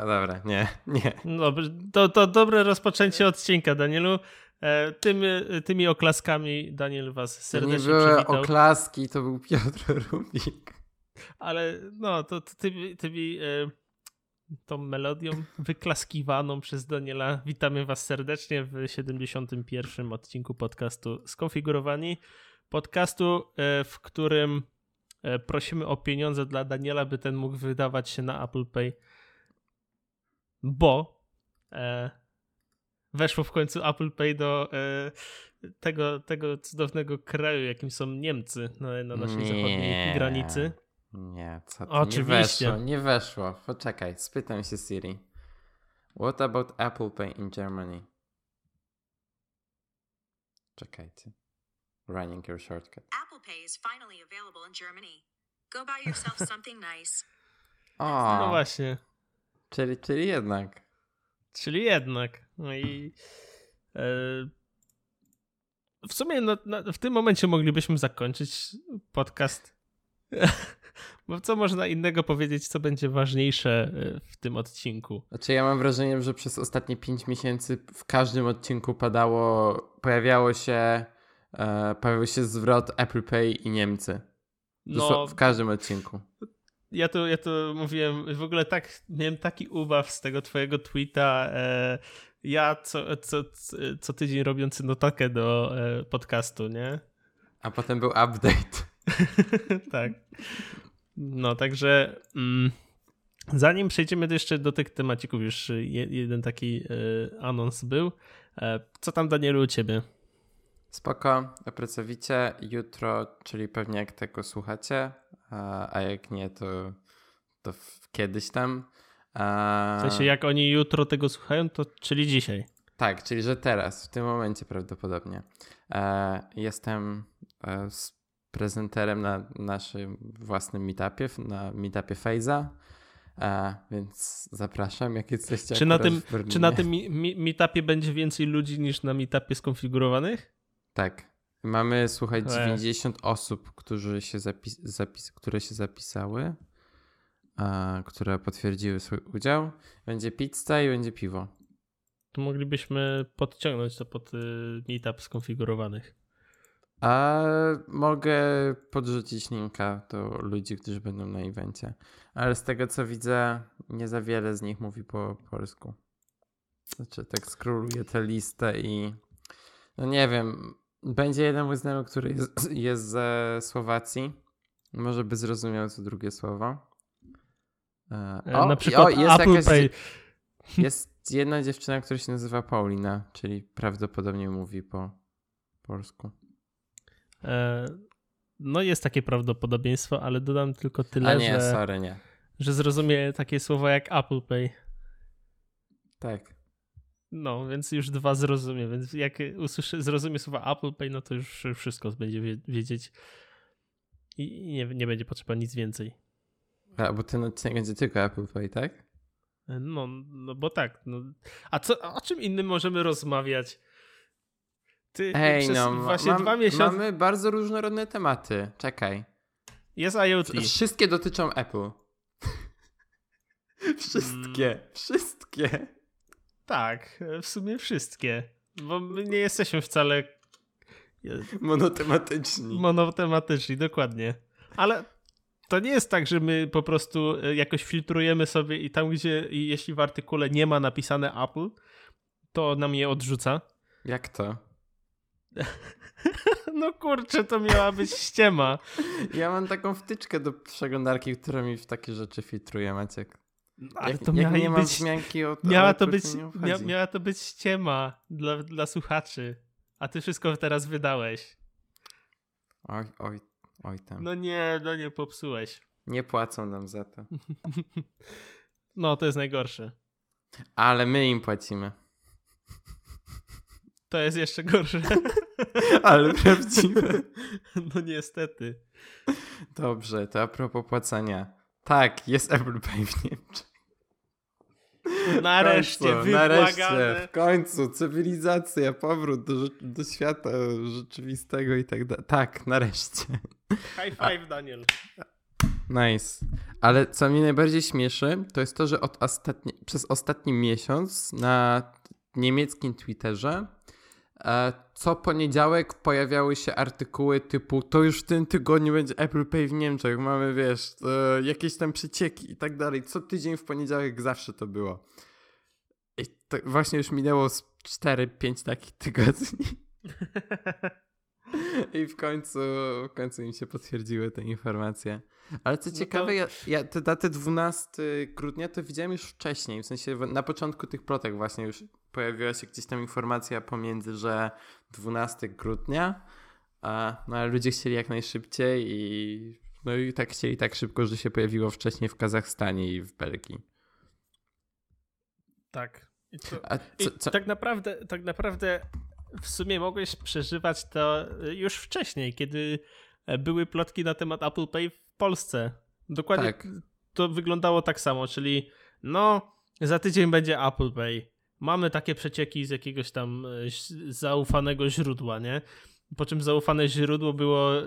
dobra, nie, nie. Dobrze, to, to dobre rozpoczęcie odcinka, Danielu. E, tymi, tymi oklaskami Daniel was serdecznie to nie były przywitał. oklaski, to był Piotr Rubik. Ale no, to, to tymi, tymi e, tą melodią wyklaskiwaną przez Daniela witamy was serdecznie w 71. odcinku podcastu Skonfigurowani. Podcastu, e, w którym prosimy o pieniądze dla Daniela, by ten mógł wydawać się na Apple Pay, bo e, weszło w końcu Apple Pay do e, tego, tego cudownego kraju, jakim są Niemcy na, na naszej Nie. zachodniej granicy. Nie, co ty, Oczywiście. nie weszło, nie weszło. Poczekaj, spytam się Siri. What about Apple Pay in Germany? Czekajcie. Running your shortcut. Apple Pay is finally available in Germany. Go buy yourself something nice. O, No właśnie. Czyli, czyli jednak. Czyli jednak. No i e, w sumie no, no, w tym momencie moglibyśmy zakończyć podcast. Bo co można innego powiedzieć, co będzie ważniejsze e, w tym odcinku? Znaczy ja mam wrażenie, że przez ostatnie 5 miesięcy w każdym odcinku padało, pojawiało się, e, pojawił się zwrot Apple Pay i Niemcy. No, No, w każdym odcinku. Ja to, ja to mówiłem, w ogóle tak, miałem taki ubaw z tego twojego tweeta. E, ja co, co, co, tydzień robiący notatkę do e, podcastu, nie? A potem był update. tak. No, także mm, zanim przejdziemy jeszcze do tych temacików, już je, jeden taki e, anons był. E, co tam, Danielu, u ciebie? Spoko, pracowicie jutro, czyli pewnie jak tego słuchacie, a, a jak nie, to, to kiedyś tam. A, W sensie, jak oni jutro tego słuchają, to czyli dzisiaj. Tak, czyli że teraz, w tym momencie prawdopodobnie. E, jestem e, z prezenterem na naszym własnym meetupie, na meetupie Fejza, e, więc zapraszam, jak jesteście Czy na, tym, czy na tym mi, mi, meetupie będzie więcej ludzi niż na meetupie skonfigurowanych? Tak. Mamy, słuchaj, E. 90 osób, którzy się zapis, zapis, które się zapisały, a, które potwierdziły swój udział. Będzie pizza i będzie piwo. To moglibyśmy podciągnąć to pod y, meetup skonfigurowanych. A mogę podrzucić linka do ludzi, którzy będą na evencie. Ale z tego co widzę, nie za wiele z nich mówi po polsku. Znaczy, tak scrolluję tę listę i no nie wiem, będzie jeden mój znajomy, który jest, jest ze Słowacji. Może by zrozumiał co drugie słowo. E, E, na i- przykład jest Apple jakaś, Pay. jest jedna dziewczyna, która się nazywa Paulina, czyli prawdopodobnie mówi po polsku. E, no jest takie prawdopodobieństwo, ale dodam tylko tyle, A nie, że, sorry, nie. że zrozumie takie słowa jak Apple Pay. Tak. No, więc już dwa zrozumie, więc jak usłyszy, zrozumie słowa Apple Pay, no to już wszystko będzie wie- wiedzieć i nie, nie będzie potrzeba nic więcej. A, bo ten odcinek będzie tylko Apple Pay, tak? No, no bo tak. No. A co, o czym innym możemy rozmawiać? Ty Ej, przez no, właśnie mam, dwa miesiące mamy bardzo różnorodne tematy. Czekaj. jest IoT. Wszystkie dotyczą Apple. Wszystkie, Mm. wszystkie. Tak, w sumie wszystkie. Bo my nie jesteśmy wcale Monotematyczni. monotematyczni, dokładnie. Ale to nie jest tak, że my po prostu e, jakoś filtrujemy sobie i tam, gdzie i jeśli w artykule nie ma napisane Apple, to nam je odrzuca. Jak to? No kurczę, to miała być ściema. Ja mam taką wtyczkę do przeglądarki, która mi w takie rzeczy filtruje, Maciek. Ale jak, to jak nie mam być, wzmianki o miała to być, mia, miała to być ściema dla, dla słuchaczy. A ty wszystko teraz wydałeś. Oj, oj, oj tam. No nie, no nie popsułeś. Nie płacą nam za to. No, to jest najgorsze. Ale my im płacimy. To jest jeszcze gorsze. Ale prawdziwe. No niestety. Dobrze, to a propos płacenia. Tak, jest Apple Pay w Niemczech. Nareszcie, W końcu, nareszcie, w końcu, cywilizacja, powrót do, do świata rzeczywistego i tak dalej. Tak, nareszcie. High five, Daniel. Nice. Ale co mnie najbardziej śmieszy, to jest to, że od ostatni, przez ostatni miesiąc na niemieckim Twitterze co poniedziałek pojawiały się artykuły typu to już w tym tygodniu będzie Apple Pay w Niemczech, mamy wiesz, e, jakieś tam przecieki i tak dalej. Co tydzień w poniedziałek zawsze to było. I to właśnie już minęło 4-5 takich tygodni. I w końcu, w końcu im się potwierdziły te informacje. Ale co No ciekawe, to- ja, ja tę datę 12 grudnia to widziałem już wcześniej. W sensie na początku tych plotek właśnie już pojawiła się gdzieś tam informacja pomiędzy, że 12 grudnia, a, no ale ludzie chcieli jak najszybciej i no i tak chcieli tak szybko, że się pojawiło wcześniej w Kazachstanie i w Belgii. Tak. I to, A co, co, tak naprawdę, tak naprawdę w sumie mogłeś przeżywać to już wcześniej, kiedy e, były plotki na temat Apple Pay w Polsce. Dokładnie Tak. to wyglądało tak samo, czyli no, za tydzień będzie Apple Pay. Mamy takie przecieki z jakiegoś tam e, zaufanego źródła, nie? Po czym zaufane źródło było e,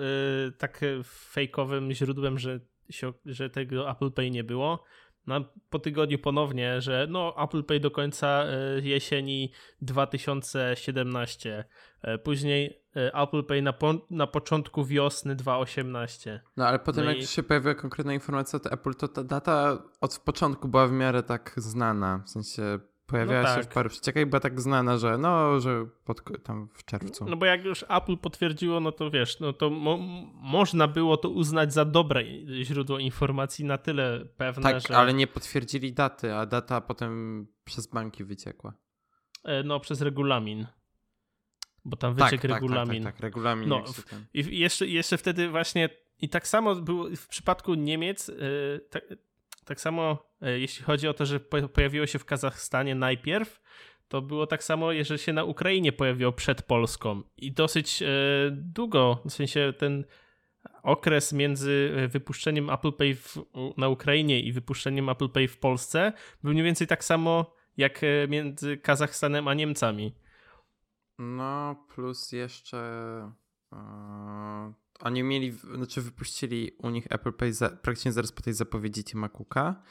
tak e, fejkowym źródłem, że, się, że tego Apple Pay nie było. No, po tygodniu ponownie, że no Apple Pay do końca e, jesieni 2017. E, Później e, Apple Pay na, po, na początku wiosny 2018. no ale potem no jak i- się pojawiła konkretna informacja od Apple, to ta data od początku była w miarę tak znana. W sensie pojawiała No się w tak. paru przeciekach i była tak znana, że no, że pod, tam w czerwcu. No bo jak już Apple potwierdziło, no to wiesz, no to mo można było to uznać za dobre źródło informacji na tyle pewne, tak, że ale nie potwierdzili daty, a data potem przez banki wyciekła. e, no przez regulamin. Bo tam Tak, wyciekł tak, tak, regulamin. tak, tak, regulamin. No, jak się ten... I jeszcze, jeszcze wtedy właśnie i tak samo było w przypadku Niemiec, e, tak, samo e, jeśli chodzi o to, że po, pojawiło się w Kazachstanie najpierw, to było tak samo, jeżeli się na Ukrainie pojawiło przed Polską i dosyć e, długo, w sensie ten okres między e, wypuszczeniem Apple Pay w, na Ukrainie i wypuszczeniem Apple Pay w Polsce był mniej więcej tak samo jak między Kazachstanem a Niemcami. No, plus jeszcze. Oni mieli, znaczy wypuścili u nich Apple Pay za, praktycznie zaraz po tej zapowiedzi Tima Cooka.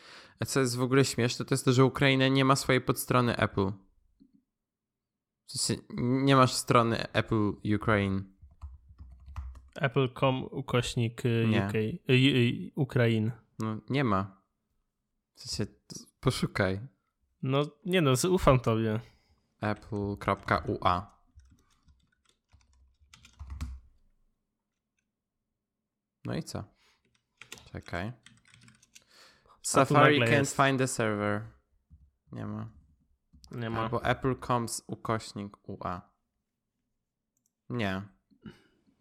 Co jest w ogóle śmieszne, to jest to, że Ukraina nie ma swojej podstrony Apple. W sensie nie masz strony Apple Ukraine. Apple.com ukośnik e, Nie. UK, e, e, Ukrain. No, nie ma. W sensie, poszukaj. No nie no, ufam tobie. apple.ua. No i co? Czekaj. Safari can't jest. find the server. Nie ma. Nie ma. Albo apple.coms ukośnik ua. Nie.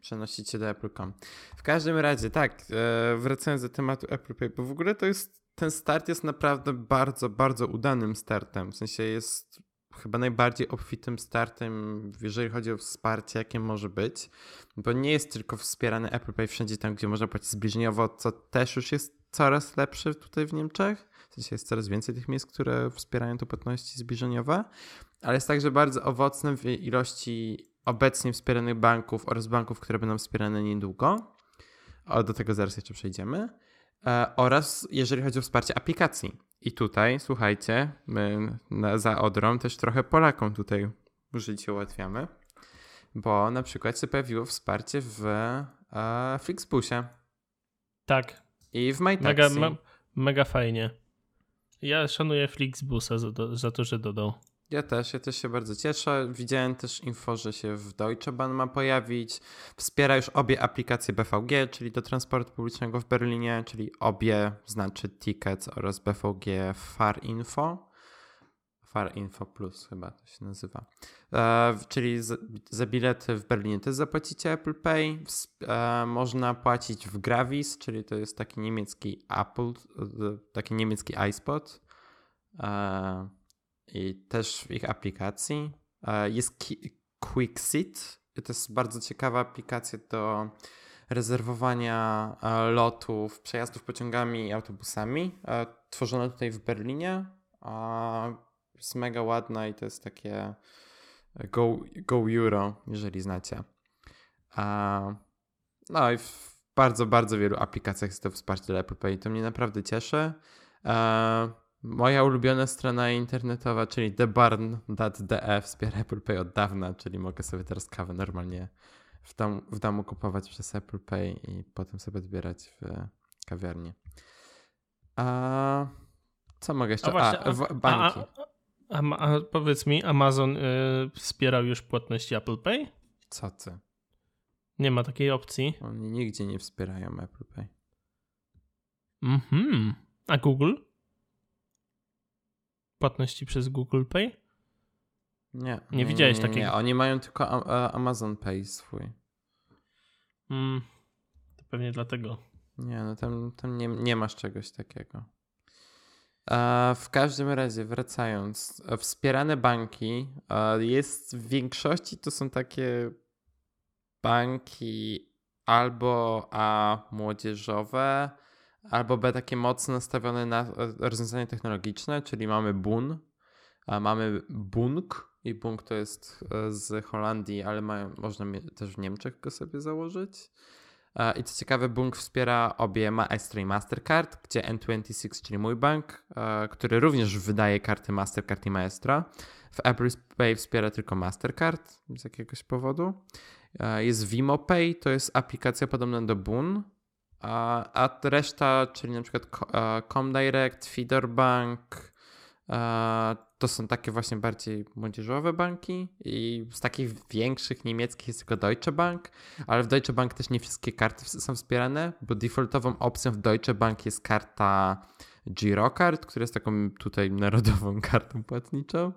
Przenosicie do apple.com. W każdym razie, tak, e, wracając do tematu Apple Pay, bo w ogóle to jest, ten start jest naprawdę bardzo, bardzo udanym startem. W sensie jest chyba najbardziej obfitym startem, jeżeli chodzi o wsparcie, jakie może być, bo nie jest tylko wspierany Apple Pay wszędzie tam, gdzie można płacić zbliżeniowo, co też już jest coraz lepsze tutaj w Niemczech. W sensie jest coraz więcej tych miejsc, które wspierają tu płatności zbliżeniowe, ale jest także bardzo owocny w ilości obecnie wspieranych banków oraz banków, które będą wspierane niedługo. O, do tego zaraz jeszcze przejdziemy. E, oraz jeżeli chodzi o wsparcie aplikacji. I tutaj, słuchajcie, my na, za Odrą też trochę Polakom tutaj życie ułatwiamy, bo na przykład się pojawiło wsparcie w e, Flixbusie Tak, i w MyTaxi. mega, me, mega fajnie. Ja szanuję Flixbusa za, za to, że dodał. Ja też, ja też się bardzo cieszę. Widziałem też info, że się w Deutsche Bahn ma pojawić. Wspiera już obie aplikacje BVG, czyli do transportu publicznego w Berlinie, czyli obie znaczy Tickets oraz BVG Farinfo. Farinfo Plus chyba to się nazywa. E, czyli za, za bilety w Berlinie też zapłacicie Apple Pay. E, można płacić w Gravis, czyli to jest taki niemiecki Apple, e, taki niemiecki iSpot. E, i też w ich aplikacji. E, Jest. I To jest bardzo ciekawa aplikacja do rezerwowania e, lotów, przejazdów pociągami i autobusami. E, Tworzona tutaj w Berlinie. Jest mega ładna i to jest takie Go, Go Euro, jeżeli znacie. No i w, bardzo, bardzo wielu aplikacjach jest to wsparcie dla Apple Pay. To mnie naprawdę cieszy. Moja ulubiona strona internetowa, czyli thebarn.de wspiera Apple Pay od dawna, czyli mogę sobie teraz kawę normalnie w, dom, w domu kupować przez Apple Pay i potem sobie odbierać w kawiarni. A co mogę jeszcze? A właśnie, a, a- banki. A, a, a powiedz mi, Amazon y, wspierał już płatności Apple Pay? Co ty? Nie ma takiej opcji. Oni nigdzie nie wspierają Apple Pay. Mhm. A Google? Płatności przez Google Pay? Nie. Nie widziałeś takiego? Nie, oni mają tylko Amazon Pay swój. Mm, to pewnie dlatego. Nie, no tam, tam nie, nie masz czegoś takiego. E, w każdym razie, wracając, e, wspierane banki e, jest w większości to są takie banki albo A młodzieżowe, albo B takie mocno nastawione na e, rozwiązania technologiczne, czyli mamy Bun, mamy Bunk i Bunk to jest e, z Holandii, ale mają, można też w Niemczech go sobie założyć. E, I co ciekawe, Bunk wspiera obie Maestro i Mastercard, gdzie N26, czyli mój bank, który również wydaje karty Mastercard i Maestro, w Apple Pay wspiera tylko Mastercard z jakiegoś powodu. Jest Vimo Pay, to jest aplikacja podobna do Boon, a, reszta, czyli na przykład e, Comdirect, Feeder Bank, e, to są takie właśnie bardziej młodzieżowe banki i z takich większych niemieckich jest tylko Deutsche Bank, ale w Deutsche Bank też nie wszystkie karty są wspierane, bo defaultową opcją w Deutsche Bank jest karta Girocard, która jest taką tutaj narodową kartą płatniczą,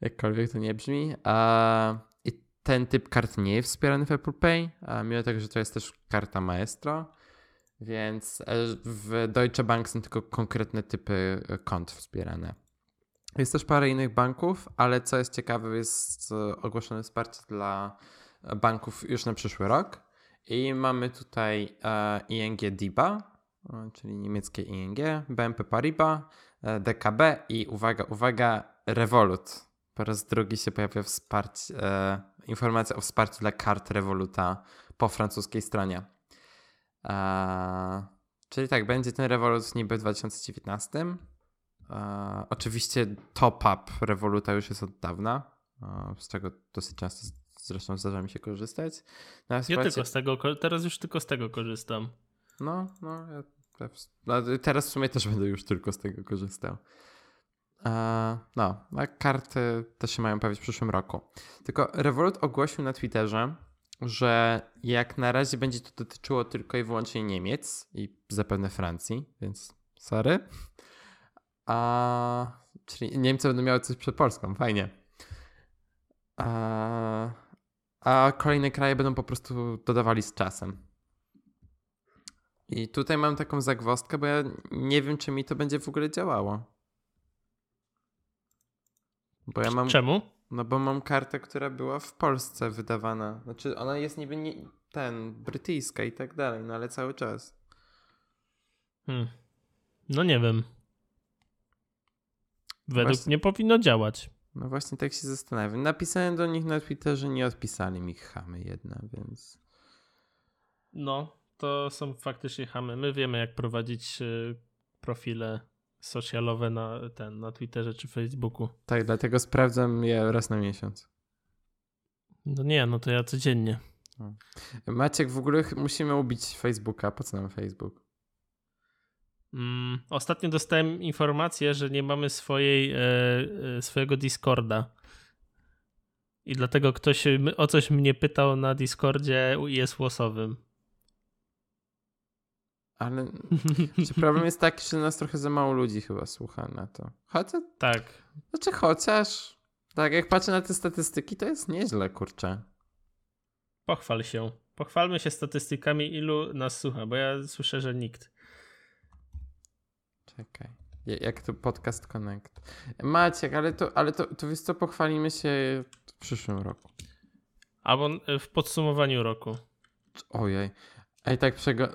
jakkolwiek to nie brzmi. A, I ten typ kart nie jest wspierany w Apple Pay, mimo tego, że to jest też karta Maestro, więc e, w Deutsche Bank są tylko konkretne typy e, kont wspierane. Jest też parę innych banków, ale co jest ciekawe, jest e, ogłoszone wsparcie dla banków już na przyszły rok. I mamy tutaj ING DIBA, czyli niemieckie ING, BNP Paribas, DKB i uwaga, uwaga, Revolut. Po raz drugi się pojawia wsparcie, informacja o wsparciu dla kart Revoluta po francuskiej stronie. E, czyli tak, będzie ten Revolut niby w 2019. E, oczywiście top-up Revoluta już jest od dawna, z czego dosyć często zresztą zdarza mi się korzystać. No, Ja wsparcie- tylko z tego, teraz już tylko z tego korzystam. no, no, ja no, teraz w sumie też będę już tylko z tego korzystał. No, a karty też się mają pojawić w przyszłym roku. Tylko Revolut ogłosił na Twitterze, że jak na razie będzie to dotyczyło tylko i wyłącznie Niemiec i zapewne Francji, więc sorry. A, czyli Niemcy będą miały coś przed Polską, fajnie. A, a kolejne kraje będą po prostu dodawali z czasem. I tutaj mam taką zagwozdkę, bo ja nie wiem, czy mi to będzie w ogóle działało. Bo ja mam. Czemu? No bo mam kartę, która była w Polsce wydawana. Znaczy, ona jest niby nie, ten, brytyjska i tak dalej, no ale cały czas. Hmm. No nie wiem. Według Właśnie- mnie powinno działać. No właśnie tak się zastanawiam. Napisałem do nich na Twitterze, nie odpisali mi chamy jedna, więc. No, to są faktycznie chamy. My wiemy, jak prowadzić y, profile socialowe na, ten, na Twitterze czy Facebooku. Tak, dlatego sprawdzam je raz na miesiąc. No nie, no to ja codziennie. Maciek, w ogóle musimy ubić Facebooka. Po co nam Facebook? Mm, ostatnio dostałem informację, że nie mamy swojej, e, e, swojego Discorda. I dlatego ktoś o coś mnie pytał na Discordzie jest łosowym. Ale problem jest taki, że nas trochę za mało ludzi chyba słucha na to. Chociaż, Tak. znaczy chociaż, tak jak patrzę na te statystyki, to jest nieźle, kurczę. Pochwal się. Pochwalmy się statystykami, ilu nas słucha, bo ja słyszę, że nikt. Czekaj. Ja- Jak to podcast Connect. Maciek, ale to, ale to, to wiesz co, pochwalimy się w przyszłym roku. Albo e, w podsumowaniu roku. Ojej. Ej, tak przego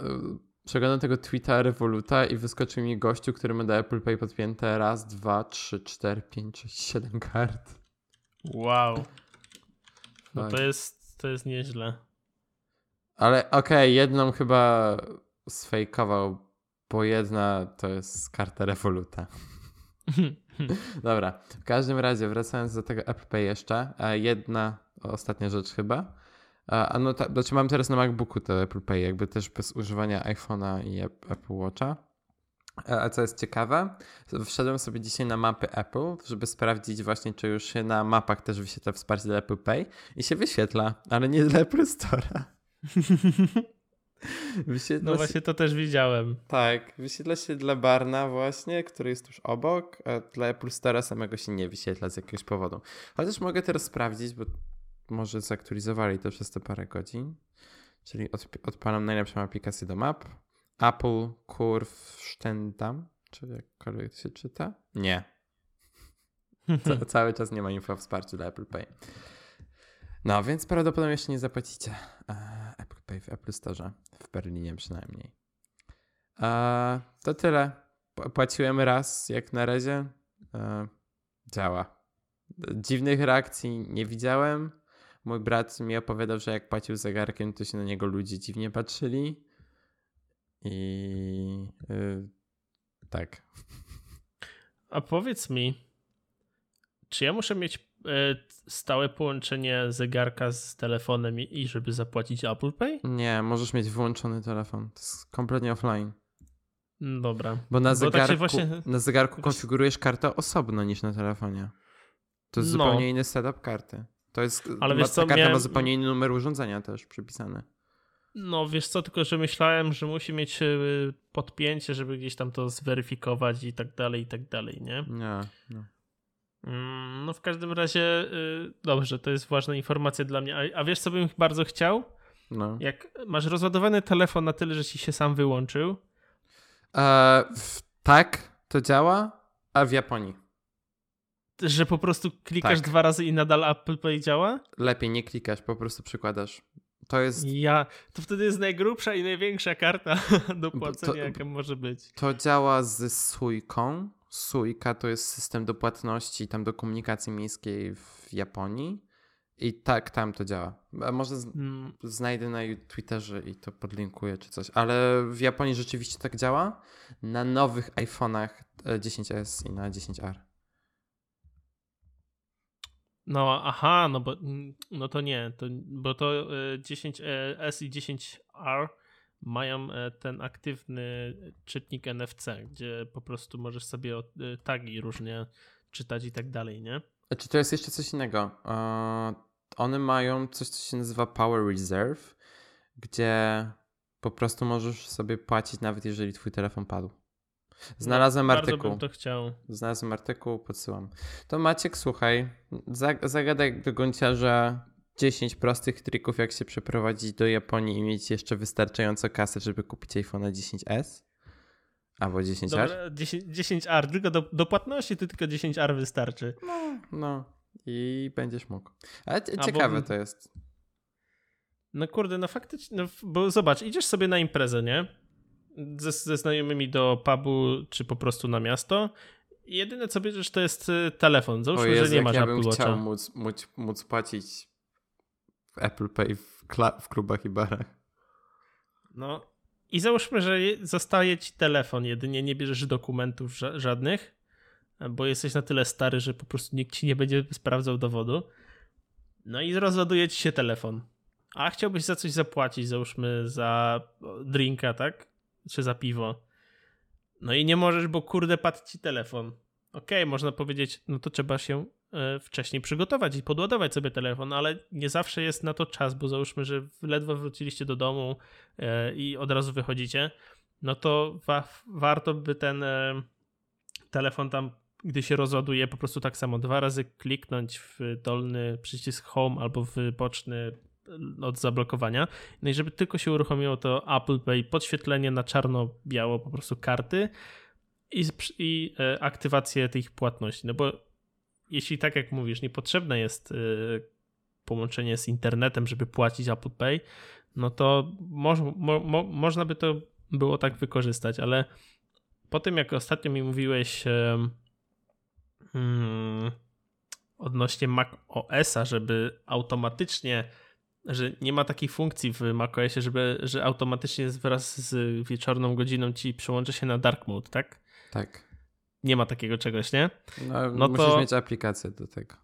przeglądam tego tweeta Revoluta i wyskoczył mi gościu, który ma do Apple Pay podpięte raz, dwa, trzy, cztery, pięć, sześć, siedem kart. Wow. No Tak. to jest, to jest nieźle. Ale okej, jedną chyba sfejkował, bo jedna to jest karta Revoluta. Dobra, w każdym razie wracając do tego Apple Pay jeszcze, jedna ostatnia rzecz chyba. A no, ta, znaczy mam teraz na MacBooku to Apple Pay, jakby też bez używania iPhone'a i Ap- Apple Watcha. A co jest ciekawe, wszedłem sobie dzisiaj na mapy Apple, żeby sprawdzić właśnie, czy już się na mapach też wyświetla wsparcie dla Apple Pay i się wyświetla, ale nie dla Apple Store'a. Wyświetla No się- właśnie to też widziałem. tak, wyświetla się dla Barna właśnie, który jest tuż obok, a dla Apple Store'a samego się nie wyświetla z jakiegoś powodu. Chociaż mogę teraz sprawdzić, bo może zaktualizowali to przez te parę godzin. Czyli odp- odpalam najlepszą aplikację do map. Apple Curve Stendam, czy jakkolwiek się czyta? Nie. Ca- cały czas nie ma info o wsparciu dla Apple Pay. No, więc prawdopodobnie jeszcze nie zapłacicie e, Apple Pay w Apple Store, w Berlinie przynajmniej. E, to tyle. Płaciłem raz, jak na razie. E, działa. Dziwnych reakcji nie widziałem. Mój brat mi opowiadał, że jak płacił zegarkiem, to się na niego ludzie dziwnie patrzyli. I y, tak. A powiedz mi, czy ja muszę mieć e, stałe połączenie zegarka z telefonem i, żeby zapłacić Apple Pay? Nie, możesz mieć wyłączony telefon. To jest kompletnie offline. Mm, Dobra. Bo na Bo tak zegarku, właśnie- na zegarku konfigurujesz kartę osobno niż na telefonie. To jest No. zupełnie inny setup karty. To jest, Ale ma, wiesz ta co, karta ma miałem- zupełnie inny numer urządzenia też przypisany. No wiesz co, tylko że myślałem, że musi mieć e, podpięcie, żeby gdzieś tam to zweryfikować i tak dalej, i tak dalej, nie? Nie, nie. Mm, No w każdym razie, y, dobrze, to jest ważna informacja dla mnie. A, a wiesz co bym bardzo chciał? No. Jak masz rozładowany telefon na tyle, że ci się sam wyłączył, E, tak, to działa, a w Japonii. Że po prostu klikasz Tak. dwa razy i nadal Apple Pay działa? Lepiej nie klikasz, po prostu przykładasz. To jest, Ja, to wtedy jest najgrubsza i największa karta do płacenia, to- jaka może być. to działa z Suiką. Suika to jest system do płatności tam do komunikacji miejskiej w Japonii. I tak, tam to działa. A może z, Mm, znajdę na Twitterze i to podlinkuję czy coś. Ale w Japonii rzeczywiście tak działa. Na nowych iPhone'ach e, 10s i na 10R. No, aha, no bo mm, no to nie, to, bo to y, 10S i 10R mają e, ten aktywny czytnik NFC, gdzie po prostu możesz sobie tagi różnie czytać i tak dalej, nie? Czy to jest jeszcze coś innego? E, one mają coś, co się nazywa Power Reserve, gdzie po prostu możesz sobie płacić nawet jeżeli twój telefon padł. Znalazłem no, Bardzo artykuł. bym to chciał. Znalazłem artykuł, podsyłam. To Maciek, słuchaj, zag- zagadaj do Gonciarza 10 prostych trików, jak się przeprowadzić do Japonii i mieć jeszcze wystarczająco kasy, żeby kupić iPhone'a 10s albo 10R. Dobra, 10, 10R, tylko do, do płatności to tylko 10R wystarczy. No i będziesz mógł. Ale ciekawe to jest. No kurde, no faktycznie, no, bo zobacz, idziesz sobie na imprezę, nie? Ze, ze znajomymi do pubu, czy po prostu na miasto jedyne co bierzesz to jest y, telefon. Załóżmy, Jezu, że nie masz ja Apple Watcha. chciał móc, móc, móc płacić w Apple Pay w, w klubach i barach. No i załóżmy, że je- zostaje ci telefon, jedynie nie bierzesz dokumentów ża- żadnych, bo jesteś na tyle stary, że po prostu nikt ci nie będzie sprawdzał dowodu. No i rozładuje ci się telefon. A chciałbyś za coś zapłacić, załóżmy za drinka, tak? Czy za piwo. No i nie możesz, bo kurde padł ci telefon. Okej, można powiedzieć, no to trzeba się e, wcześniej przygotować i podładować sobie telefon, ale nie zawsze jest na to czas, bo załóżmy, że ledwo wróciliście do domu e, i od razu wychodzicie, no to wa- warto by ten e, telefon tam, gdy się rozładuje, po prostu tak samo dwa razy kliknąć w dolny przycisk home albo w boczny od zablokowania. No i żeby tylko się uruchomiło to Apple Pay, podświetlenie na czarno-biało po prostu karty i, i e, aktywację tych płatności. No bo jeśli tak jak mówisz, niepotrzebne jest e, połączenie z internetem, żeby płacić Apple Pay, no to moż, mo, mo, można by to było tak wykorzystać, ale po tym jak ostatnio mi mówiłeś em, mm, odnośnie Mac OS-a, żeby automatycznie że nie ma takiej funkcji w macOSie, żeby, że automatycznie wraz z wieczorną godziną ci przełączy się na dark mode, tak? Tak. Nie ma takiego czegoś, nie? No, No musisz to- mieć aplikację do tego.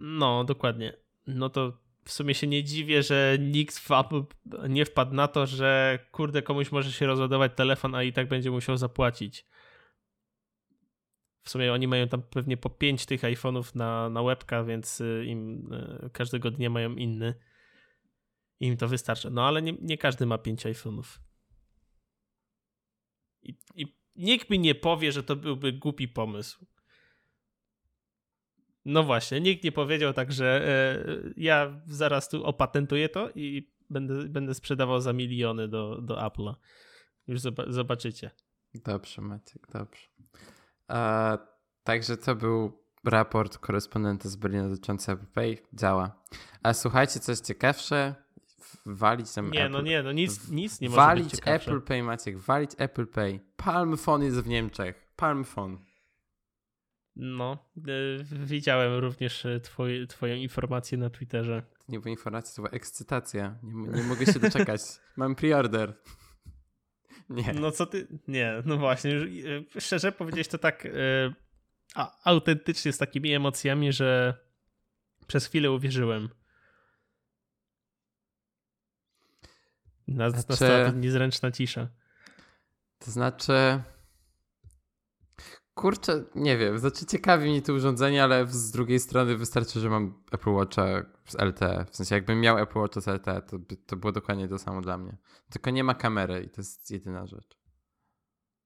No, dokładnie. No to w sumie się nie dziwię, że nikt w Apple nie wpadł na to, że kurde, komuś może się rozładować telefon, a i tak będzie musiał zapłacić. W sumie oni mają tam pewnie po pięć tych iPhone'ów na, na łebka, więc y, im y, każdego dnia mają inny. Im to wystarcza. No ale nie, nie każdy ma pięć iPhone'ów. I, I nikt mi nie powie, że to byłby głupi pomysł. No właśnie, nikt nie powiedział, także e, ja zaraz tu opatentuję to i będę, będę sprzedawał za miliony do, do Apple'a. Już zoba- zobaczycie. Dobrze, Maciek, dobrze. E, także to był raport korespondenta z Berlina dotyczący Apple Pay. Działa. A słuchajcie, coś ciekawsze. Walić tam Nie, Apple. no nie, no nic, nic nie może walić być ciekawsze. Apple Pay, Maciek, walić Apple Pay. Palm Phone jest w Niemczech. Palm Phone. No, e, widziałem również e, twoj, twoją informację na Twitterze. Nie była informacja, to była ekscytacja. Nie, nie mogę się doczekać. Mam preorder. Nie. No co ty, nie, no właśnie, e, szczerze powiedzieć to tak e, a, autentycznie z takimi emocjami, że przez chwilę uwierzyłem. Na, Znaczy- Nastała niezręczna cisza. To znaczy. Kurczę, nie wiem, znaczy ciekawi mnie to urządzenie, ale z drugiej strony wystarczy, że mam Apple Watcha z LTE. W sensie, jakbym miał Apple Watcha z LTE, to, by, to było dokładnie to samo dla mnie. Tylko nie ma kamery i to jest jedyna rzecz.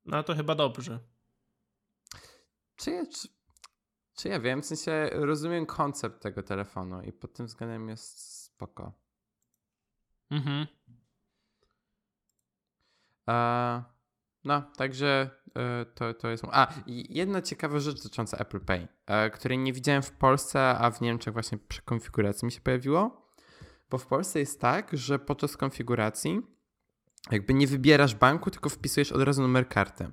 No to chyba dobrze. Czy ja, czy, czy ja wiem, w sensie rozumiem koncept tego telefonu i pod tym względem jest spoko. Mhm. No, także e, to, to jest. A, jedna ciekawa rzecz dotycząca Apple Pay, e, której nie widziałem w Polsce, a w Niemczech właśnie przy konfiguracji mi się pojawiło. Bo w Polsce jest tak, że podczas konfiguracji jakby nie wybierasz banku, tylko wpisujesz od razu numer karty.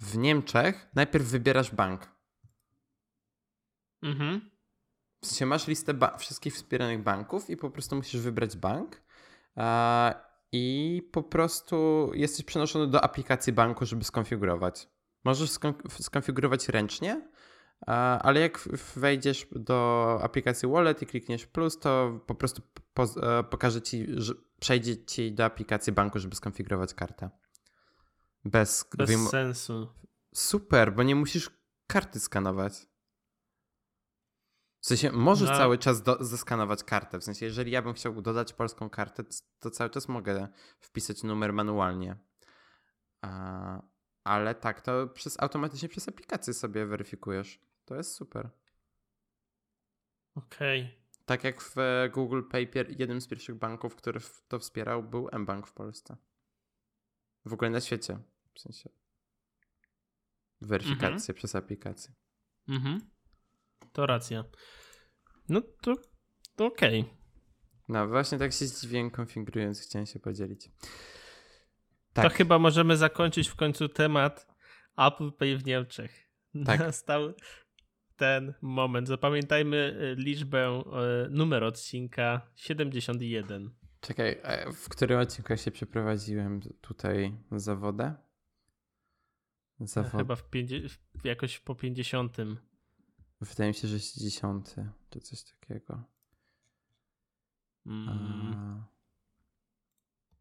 W Niemczech najpierw wybierasz bank. Mhm. W sensie masz listę wszystkich wspieranych banków i po prostu musisz wybrać bank. I po prostu jesteś przenoszony do aplikacji banku, żeby skonfigurować. Możesz skon- skonfigurować ręcznie, ale jak wejdziesz do aplikacji Wallet i klikniesz plus, to po prostu e, pokaże ci, że przejdzie ci do aplikacji banku, żeby skonfigurować kartę. Bez, Bez sensu. Super, bo nie musisz karty skanować. W sensie, możesz No. cały czas do, zeskanować kartę. W sensie, jeżeli ja bym chciał dodać polską kartę, to, cały czas mogę wpisać numer manualnie. A, ale tak, to przez, automatycznie przez aplikację sobie weryfikujesz. To jest super. Okej. Tak jak w Google Pay jednym z pierwszych banków, który to wspierał, był mBank w Polsce. W ogóle na świecie. W sensie. Weryfikację przez aplikację. Mhm. To racja. No to, to okej. No właśnie tak się zdziwiłem konfigurując, chciałem się podzielić. Tak, To chyba możemy zakończyć w końcu temat Apple Pay w Niemczech. Tak. Nastał ten moment. Zapamiętajmy y, liczbę, y, numer odcinka 71. czekaj, a w którym odcinku się przeprowadziłem tutaj za wodę? Za wodę. Chyba w w- jakoś po 50. Wydaje mi się, że 60 czy coś takiego. Mm.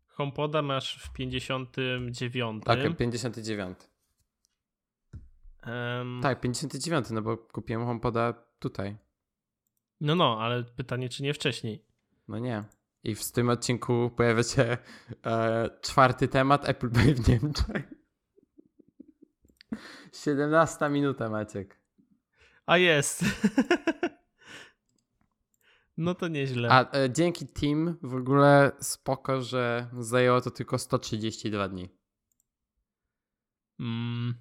HomePoda masz w 59. Tak, 59. Em, Tak, 59, no bo kupiłem HomePoda tutaj. No, no, ale pytanie, czy nie wcześniej. No nie. I w tym odcinku pojawia się e, czwarty temat Apple Pay w Niemczech. 17 minuta, Maciek. A jest. no to nieźle. A e, dzięki Team w ogóle spoko, że zajęło to tylko 132 dni. Mm.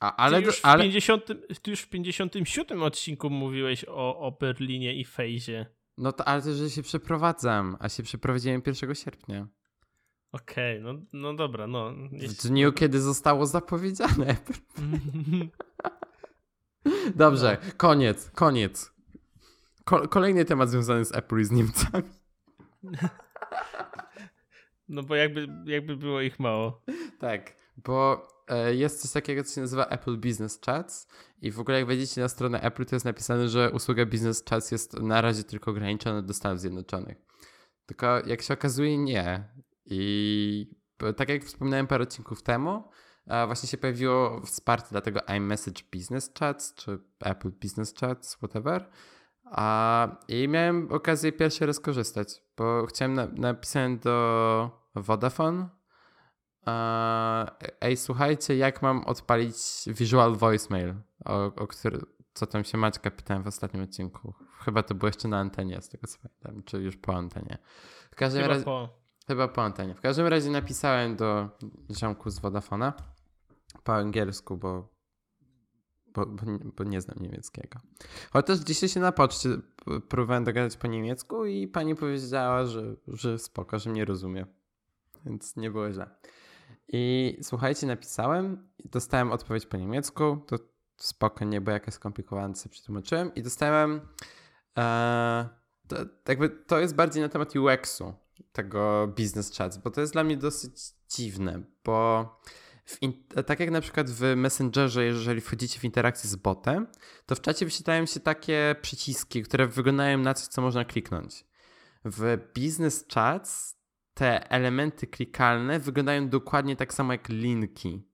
A, Ale ty, już ale w 50, ty już w 57 odcinku mówiłeś o, o Berlinie i Fejzie. no to ale to, że się przeprowadzam, a się przeprowadziłem 1 sierpnia. Okej, no, no dobra, no. W dniu, kiedy zostało zapowiedziane. Dobrze, koniec, koniec. Ko- kolejny temat związany z Apple i z Niemcami. No bo jakby, jakby było ich mało. Tak, bo e, jest coś takiego, co się nazywa Apple Business Chats i w ogóle jak wejdziecie na stronę Apple, to jest napisane, że usługa Business Chats jest na razie tylko ograniczona do Stanów Zjednoczonych. Tylko jak się okazuje, nie. I tak jak wspominałem parę odcinków temu, właśnie się pojawiło wsparcie dla tego iMessage Business Chats, czy Apple Business Chats, whatever. A, I miałem okazję pierwszy raz korzystać, bo chciałem, na, napisałem do Vodafone, a, ej, słuchajcie, jak mam odpalić Visual Voicemail, o, o który, co tam się Maćka pytałem w ostatnim odcinku. Chyba to było jeszcze na antenie, z tego co pamiętam, czy już po antenie. W każdym razie... po. Chyba po antenie. W każdym razie napisałem do ziomku z Vodafona po angielsku, bo, bo, bo, nie, znam niemieckiego. Chociaż dzisiaj się na poczcie próbowałem dogadać po niemiecku i pani powiedziała, że, że spoko, że mnie rozumie. Więc nie było źle. I słuchajcie, napisałem dostałem odpowiedź po niemiecku. To spoko, nie było jakaś skomplikowana, co przetłumaczyłem. I dostałem... E, to, jakby to jest bardziej na temat UX-u tego business chats, bo to jest dla mnie dosyć dziwne, bo tak jak na przykład w Messengerze, jeżeli wchodzicie w interakcję z botem, to w czacie wyświetlają się takie przyciski, które wyglądają na coś, co można kliknąć. W business chats te elementy klikalne wyglądają dokładnie tak samo jak linki.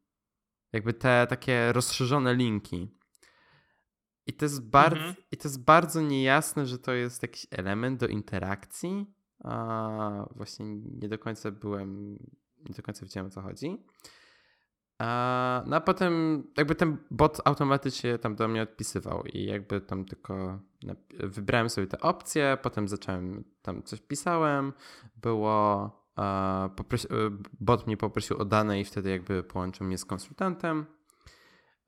Jakby te takie rozszerzone linki. I to jest, bardzo, Mhm. I to jest bardzo niejasne, że to jest jakiś element do interakcji. A właśnie nie do końca byłem, nie do końca wiedziałem o co chodzi. A, no a potem jakby ten bot automatycznie tam do mnie odpisywał i jakby tam tylko wybrałem sobie te opcje, potem zacząłem, tam coś pisałem, było, poprosi- e, bot mnie poprosił o dane i wtedy jakby połączył mnie z konsultantem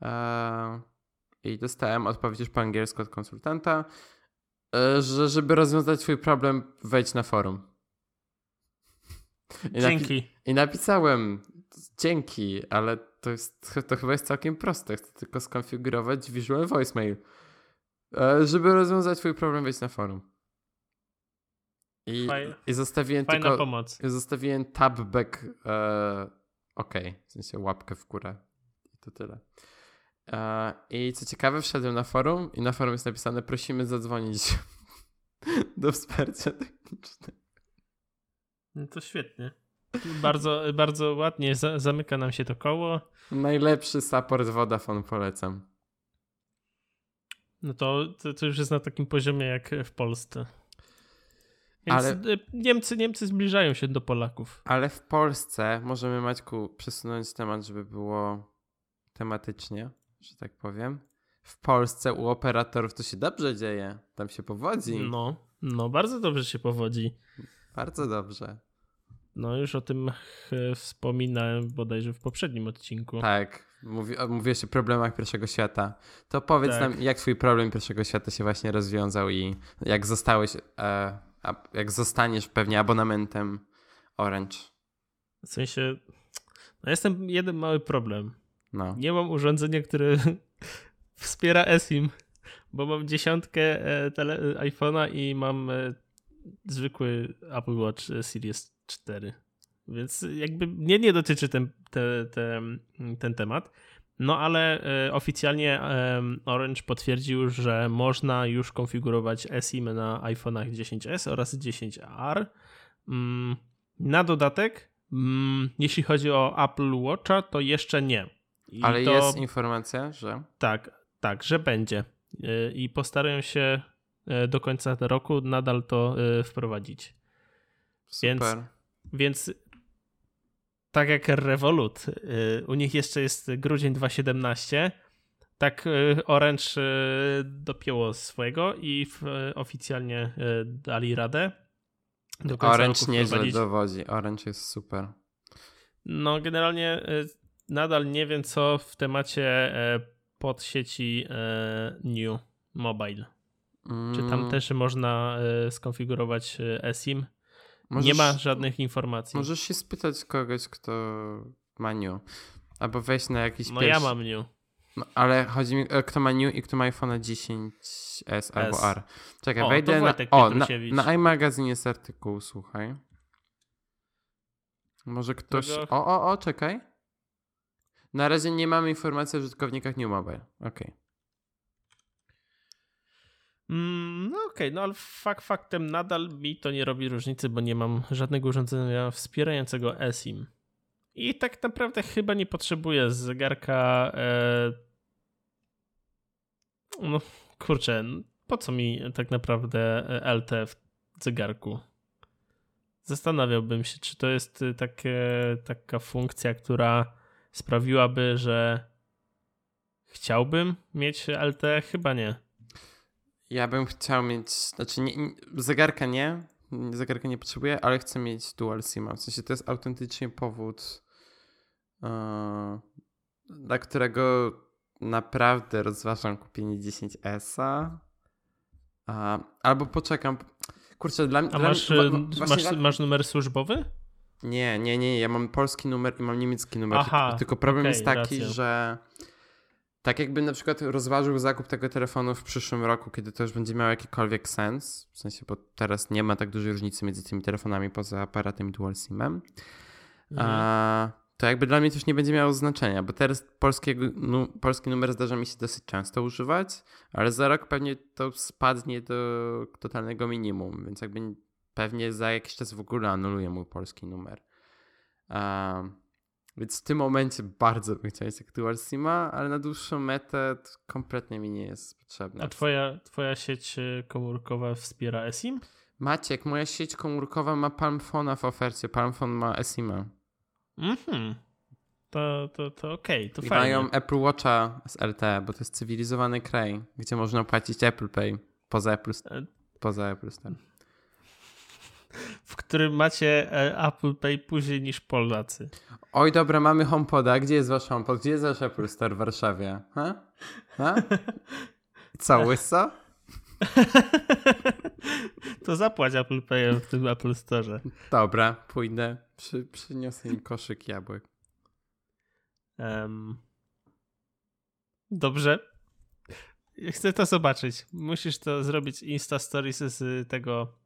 e, i dostałem odpowiedź po angielsku od konsultanta, że żeby rozwiązać twój problem wejdź na forum. I napi- Dzięki. i napisałem dzięki, ale to, jest, to chyba jest całkiem proste. Chcę tylko skonfigurować Visual Voicemail. E, Żeby rozwiązać twój problem, wejdź na forum. I, Faj- i zostawiłem Fajna tylko pomoc. zostawiłem tab back e, ok, w sensie łapkę w górę. I to tyle. E, I co ciekawe, wszedłem na forum i na forum jest napisane prosimy zadzwonić do wsparcia technicznego. No to świetnie. Bardzo, bardzo ładnie za, zamyka nam się to koło. Najlepszy support Vodafone polecam. No to, to, to już jest na takim poziomie jak w Polsce. Więc Ale- y, Niemcy, Niemcy zbliżają się do Polaków. Ale w Polsce możemy, Maćku, przesunąć temat, żeby było tematycznie, że tak powiem. W Polsce u operatorów to się dobrze dzieje. Tam się powodzi. No, no bardzo dobrze się powodzi. Bardzo dobrze. No już o tym wspominałem bodajże w poprzednim odcinku. Tak. Mówi, mówiłeś o problemach pierwszego świata. To powiedz Tak. nam, jak twój problem pierwszego świata się właśnie rozwiązał i jak zostałeś, e, jak zostaniesz pewnie abonamentem Orange. W sensie, no jestem jeden mały problem. No. Nie mam urządzenia, które wspiera eSIM, bo mam dziesiątkę e, tele, e, iPhone'a i mam e, zwykły Apple Watch Series 4. Więc jakby mnie nie dotyczy ten, te, te, ten temat. No ale oficjalnie Orange potwierdził, że można już konfigurować eSIM na iPhone'ach 10s oraz 10R. Mm, na dodatek, mm, jeśli chodzi o Apple Watcha, to jeszcze nie. I Ale to, jest informacja, że Tak, tak, że będzie. Yy, I postarają się yy, do końca roku nadal to yy, wprowadzić. Więc- super. Więc tak jak Revolut, u nich jeszcze jest grudzień 2017, tak Orange dopięło swojego i oficjalnie dali radę. Do końca Orange nieźle dowodzi. Orange jest super. No, generalnie nadal nie wiem, co w temacie e, podsieci e, New Mobile. Czy tam Mm, też można e, skonfigurować eSIM? możesz- Nie ma żadnych informacji. Możesz się spytać kogoś, kto ma New. Albo wejść na jakiś No pierwszy... ja mam New. No, ale chodzi mi, kto ma New i kto ma iPhone 10s albo S. R. Czekaj, O, wejdę na... O, na, na iMagazine jest artykuł, słuchaj. Może ktoś... Tego- O, o, o, czekaj. Na razie nie mamy informacji o użytkownikach New Mobile. Okej. Mm, no okej, no ale fakt faktem nadal mi to nie robi różnicy, bo nie mam żadnego urządzenia wspierającego eSIM. I tak naprawdę chyba nie potrzebuję zegarka. E... No kurczę, po co mi tak naprawdę LT w zegarku? Zastanawiałbym się, czy to jest y, takie, taka funkcja, która sprawiłaby, że chciałbym mieć LT? Chyba nie. Ja bym chciał mieć, znaczy nie, zegarka nie, zegarka nie potrzebuję, ale chcę mieć dual SIM. W sensie to jest autentycznie powód, e, dla którego naprawdę rozważam kupienie 10S-a. A, albo poczekam. Kurczę, dla, A dla masz, mnie... wa- właśnie masz, dla- masz numer służbowy? Nie, nie, nie, ja mam polski numer i mam niemiecki numer. Aha, tylko, problem okej, jest taki, racja. że tak jakby na przykład rozważył zakup tego telefonu w przyszłym roku, kiedy to już będzie miało jakikolwiek sens, w sensie, bo teraz nie ma tak dużej różnicy między tymi telefonami poza aparatem dual SIM-em, Mhm. to jakby dla mnie już nie będzie miało znaczenia, bo teraz polskiego, nu, polski numer zdarza mi się dosyć często używać, ale za rok pewnie to spadnie do totalnego minimum, więc jakby pewnie za jakiś czas w ogóle anuluję mój polski numer. A, więc w tym momencie bardzo bym chciał mieć Dual SIM-a, ale na dłuższą metę to kompletnie mi nie jest potrzebne. A twoja, twoja sieć y, komórkowa wspiera eSIM? Maciek, moja sieć komórkowa ma Palmfona w ofercie. Palmfon ma eSIM-a. Mhm. To, to, to okej, to I fajnie. mają Apple Watcha z LTE, bo to jest cywilizowany kraj, gdzie można płacić Apple Pay poza Apple, E, poza Apple Store. W którym macie e, Apple Pay później niż Polacy. Oj, dobra, mamy HomePoda. Gdzie jest wasz HomePod? Gdzie jest wasz Apple Store w Warszawie? Ha? Ha? Co, łyso? to zapłać Apple Payem w tym Apple Store. Dobra, pójdę. Przy, przyniosę im koszyk jabłek. Em, Dobrze. Chcę to zobaczyć. Musisz to zrobić Insta Stories z tego,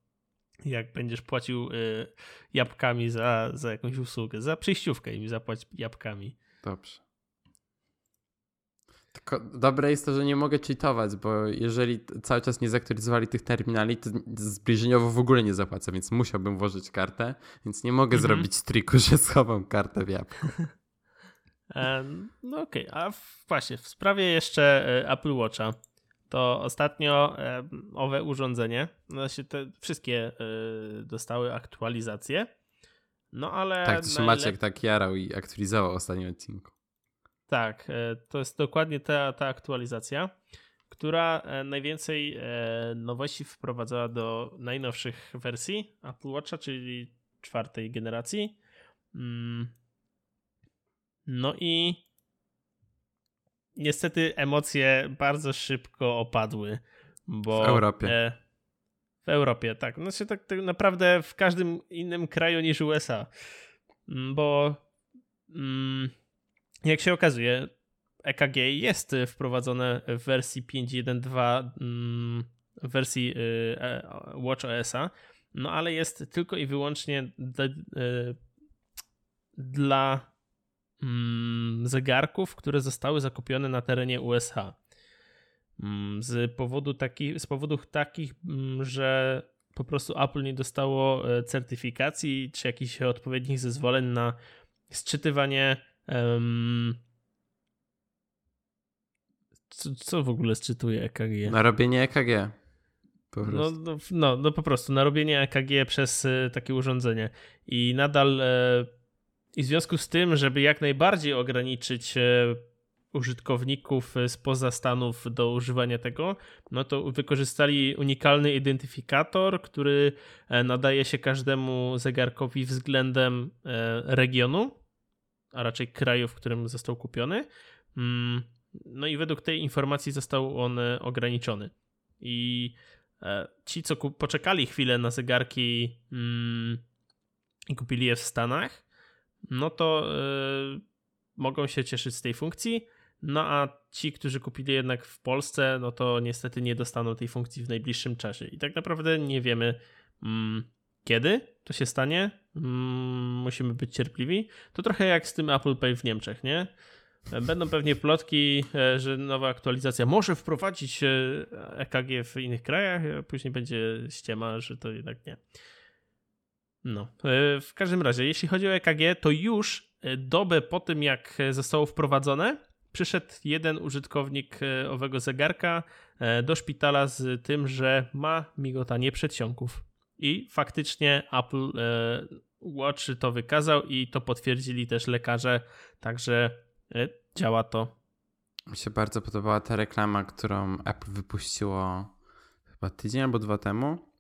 jak będziesz płacił y, jabłkami za, za jakąś usługę. Za przejściówkę im zapłać jabłkami. Dobrze. Tylko dobre jest to, że nie mogę cheatować, bo jeżeli cały czas nie zaktualizowali tych terminali, to zbliżeniowo w ogóle nie zapłacę, więc musiałbym włożyć kartę, więc nie mogę Mhm. zrobić triku, że schowam kartę w jabłku. No okej, a w, właśnie w sprawie jeszcze e, Apple Watcha, to ostatnio owe urządzenie, znaczy te wszystkie e, dostały aktualizacje, no ale Tak, to Maciek tak jarał i aktualizował ostatnim odcinku. Tak, e, to jest dokładnie ta, ta aktualizacja, która e, najwięcej e, nowości wprowadzała do najnowszych wersji Apple Watcha, czyli czwartej generacji. Mm. No i niestety emocje bardzo szybko opadły, bo W Europie. E, w Europie, tak. Znaczy tak, tak naprawdę w każdym innym kraju niż USA. Mm, Bo mm, jak się okazuje, EKG jest wprowadzone w wersji 5.1.2 mm, w wersji y, e, Watch OS-a, no ale jest tylko i wyłącznie dla, y, dla zegarków, które zostały zakupione na terenie USA. Mm, Z powodu taki, z powodów takich, mm, że po prostu Apple nie dostało e, certyfikacji czy jakichś odpowiednich zezwoleń na sczytywanie. em, co, co w ogóle sczytuje EKG? Na robienie EKG. Po No, no, no, no po prostu na robienie EKG przez e, takie urządzenie. I nadal e, i w związku z tym, żeby jak najbardziej ograniczyć e, użytkowników e, spoza Stanów do używania tego, no to wykorzystali unikalny identyfikator, który e, nadaje się każdemu zegarkowi względem regionu, a raczej kraju, w którym został kupiony. Mm, No i według tej informacji został on ograniczony. I ci, co poczekali chwilę na zegarki mm, i kupili je w Stanach, no to e, mogą się cieszyć z tej funkcji. No a ci, którzy kupili jednak w Polsce, no to niestety nie dostaną tej funkcji w najbliższym czasie. I tak naprawdę nie wiemy, mm, kiedy to się stanie. Mm, musimy być cierpliwi. To trochę jak z tym Apple Pay w Niemczech, nie? Będą pewnie plotki, e, że nowa aktualizacja może wprowadzić EKG w innych krajach, a później będzie ściema, że to jednak nie. No, e, w każdym razie, jeśli chodzi o EKG, to już e, dobę po tym, jak zostało wprowadzone, przyszedł jeden użytkownik owego zegarka do szpitala z tym, że ma migotanie przedsionków. I faktycznie Apple Watch to wykazał i to potwierdzili też lekarze, także E, działa to. Mi się bardzo podobała ta reklama, którą Apple wypuściło chyba tydzień albo dwa temu.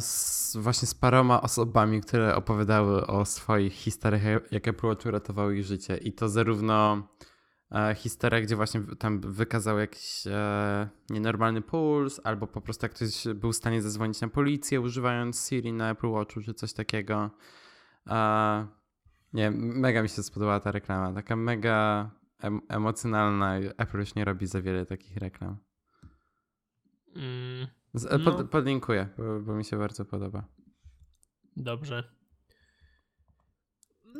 Z, właśnie z paroma osobami, które opowiadały o swoich historiach, jak Apple Watch uratowały ich życie. I to zarówno e, historia, gdzie właśnie tam wykazał jakiś e, nienormalny puls, albo po prostu jak ktoś był w stanie zadzwonić na policję używając Siri na Apple Watchu, czy coś takiego. E, nie, mega mi się spodobała ta reklama. Taka mega em emocjonalna. Apple już nie robi za wiele takich reklam. Mm, Z, no. pod, podlinkuję, bo, bo mi się bardzo podoba. Dobrze.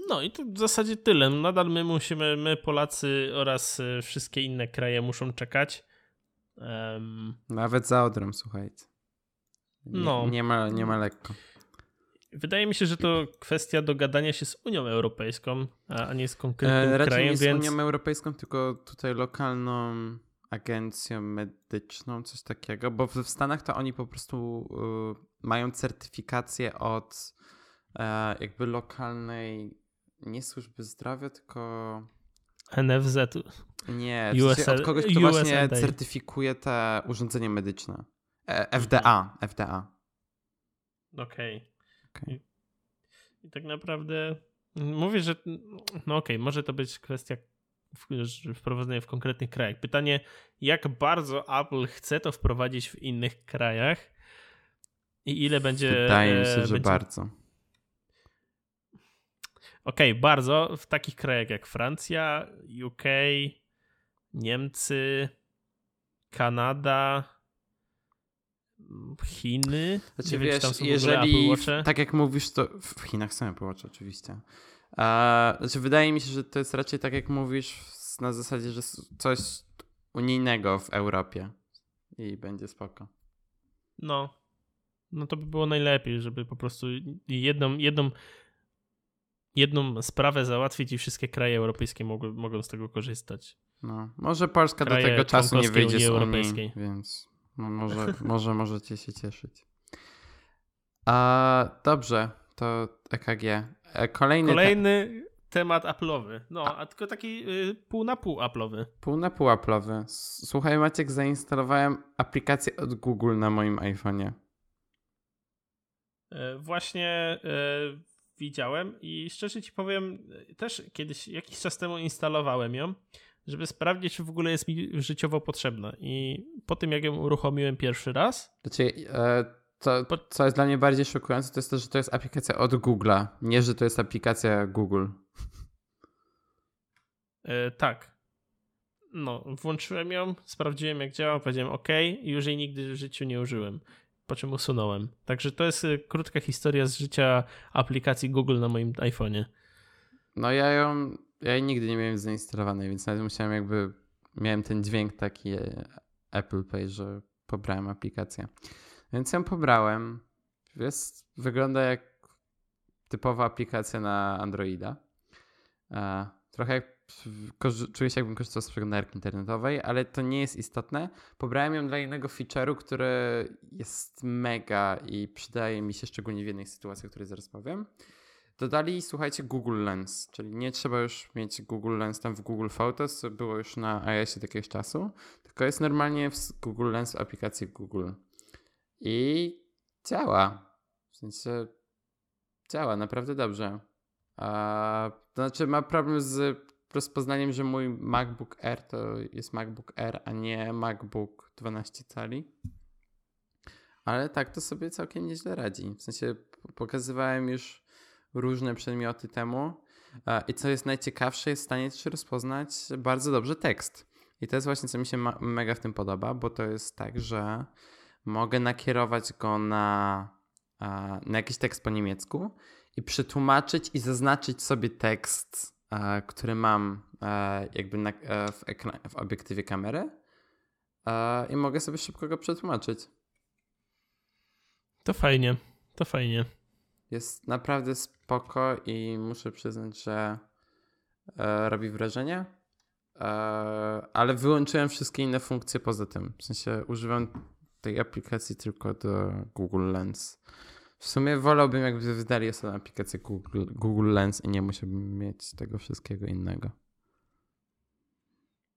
No i to w zasadzie tyle. Nadal my musimy, my Polacy oraz e, wszystkie inne kraje muszą czekać. Um... Nawet za Odrą, słuchajcie. Nie, no. nie, ma, nie ma lekko. Wydaje mi się, że to kwestia dogadania się z Unią Europejską, a nie z konkretnym e, raczej krajem. nie z więc... Unią Europejską, tylko tutaj lokalną agencją medyczną, coś takiego, bo w, Stanach to oni po prostu y, mają certyfikację od y, jakby lokalnej, nie służby zdrowia, tylko... NFZ. Nie, USA, od kogoś, kto właśnie certyfikuje te urządzenia medyczne. E, FDA, FDA. Okej. Okay. Okay. I, I, tak naprawdę mówię, że no okej, okay, może to być kwestia wprowadzenia w konkretnych krajach. Pytanie, jak bardzo Apple chce to wprowadzić w innych krajach i ile będzie. Wydaje mi się, że będzie... bardzo. Okej, okay, bardzo. W takich krajach jak Francja, UK, Niemcy, Kanada, Chiny. Znaczy, nie wiesz, wiem, tam jeżeli, tak jak mówisz, to w Chinach są Apple Watch oczywiście. A, znaczy, wydaje mi się, że to jest raczej tak jak mówisz na zasadzie, że coś unijnego w Europie i będzie spoko. No. No to by było najlepiej, żeby po prostu jedną, jedną, jedną sprawę załatwić i wszystkie kraje europejskie mogą, mogą z tego korzystać. No, może Polska kraje do tego czasu nie wyjdzie Unii z Unii, Europejskiej. więc no może, może możecie się cieszyć. A, dobrze, to EKG. E, kolejny, Kolejny te... temat Apple'owy. No, a, a tylko taki y, pół na pół Apple'owy. Pół na pół Apple'owy. Słuchaj Maciek, zainstalowałem aplikację od Google na moim iPhone'ie. E, właśnie e, widziałem i szczerze ci powiem, też kiedyś, jakiś czas temu instalowałem ją żeby sprawdzić, czy w ogóle jest mi życiowo potrzebna. I po tym, jak ją uruchomiłem pierwszy raz. Znaczy, e, to, co jest dla mnie bardziej szokujące, to jest to, że to jest aplikacja od Google'a, nie, że to jest aplikacja Google. E, tak. No, włączyłem ją, sprawdziłem jak działa, powiedziałem OK i już jej nigdy w życiu nie użyłem. Po czym usunąłem. Także to jest e, krótka historia z życia aplikacji Google na moim iPhone'ie. No ja ją ja jej nigdy nie miałem zainstalowanej, więc nawet musiałem jakby, miałem ten dźwięk taki e, Apple Pay, że pobrałem aplikację. Więc ją pobrałem. Jest, wygląda jak typowa aplikacja na Androida. Trochę jak czuję się jakbym korzystał z przeglądarki internetowej, ale to nie jest istotne. Pobrałem ją dla innego feature'u, który jest mega i przydaje mi się szczególnie w jednej sytuacji, o której zaraz powiem. Dodali, słuchajcie, Google Lens, czyli nie trzeba już mieć Google Lens tam w Google Photos, co było już na iOSie od jakiegoś czasu, tylko jest normalnie w Google Lens w aplikacji Google. I działa. W sensie działa naprawdę dobrze. A, to znaczy ma problem z rozpoznaniem, że mój MacBook Air to jest MacBook Air, a nie MacBook 12 cali. Ale tak to sobie całkiem nieźle radzi. W sensie pokazywałem już różne przedmioty temu. I co jest najciekawsze, jest w stanie też rozpoznać bardzo dobrze tekst. I to jest właśnie, co mi się mega w tym podoba, bo to jest tak, że mogę nakierować go na, na jakiś tekst po niemiecku i przetłumaczyć i zaznaczyć sobie tekst, który mam jakby na, w, w obiektywie kamery i mogę sobie szybko go przetłumaczyć. To fajnie, to fajnie. Jest naprawdę spoko i muszę przyznać, że e, robi wrażenie. E, ale wyłączyłem wszystkie inne funkcje poza tym. W sensie używam tej aplikacji tylko do Google Lens. W sumie wolałbym, jakby wydali sobie aplikację Google, Google Lens i nie musiałbym mieć tego wszystkiego innego.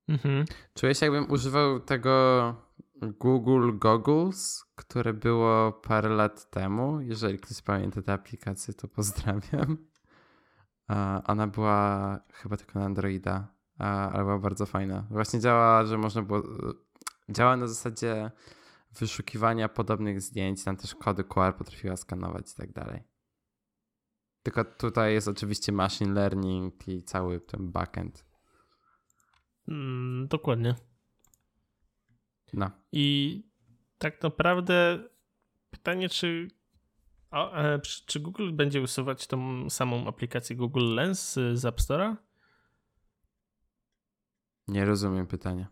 Mhm. Czuję się, jakbym używał tego Google Goggles, które było parę lat temu. Jeżeli ktoś pamięta tę aplikację, to pozdrawiam. Ona była chyba tylko na Androida, ale była bardzo fajna. Właśnie działa, że można było. Działa na zasadzie wyszukiwania podobnych zdjęć, tam też kody QR potrafiła skanować i tak dalej. Tylko tutaj jest oczywiście machine learning i cały ten backend. Mm, dokładnie. No. I tak naprawdę pytanie, czy, e, czy Google będzie usuwać tą samą aplikację Google Lens z App Store'a? Nie rozumiem pytania.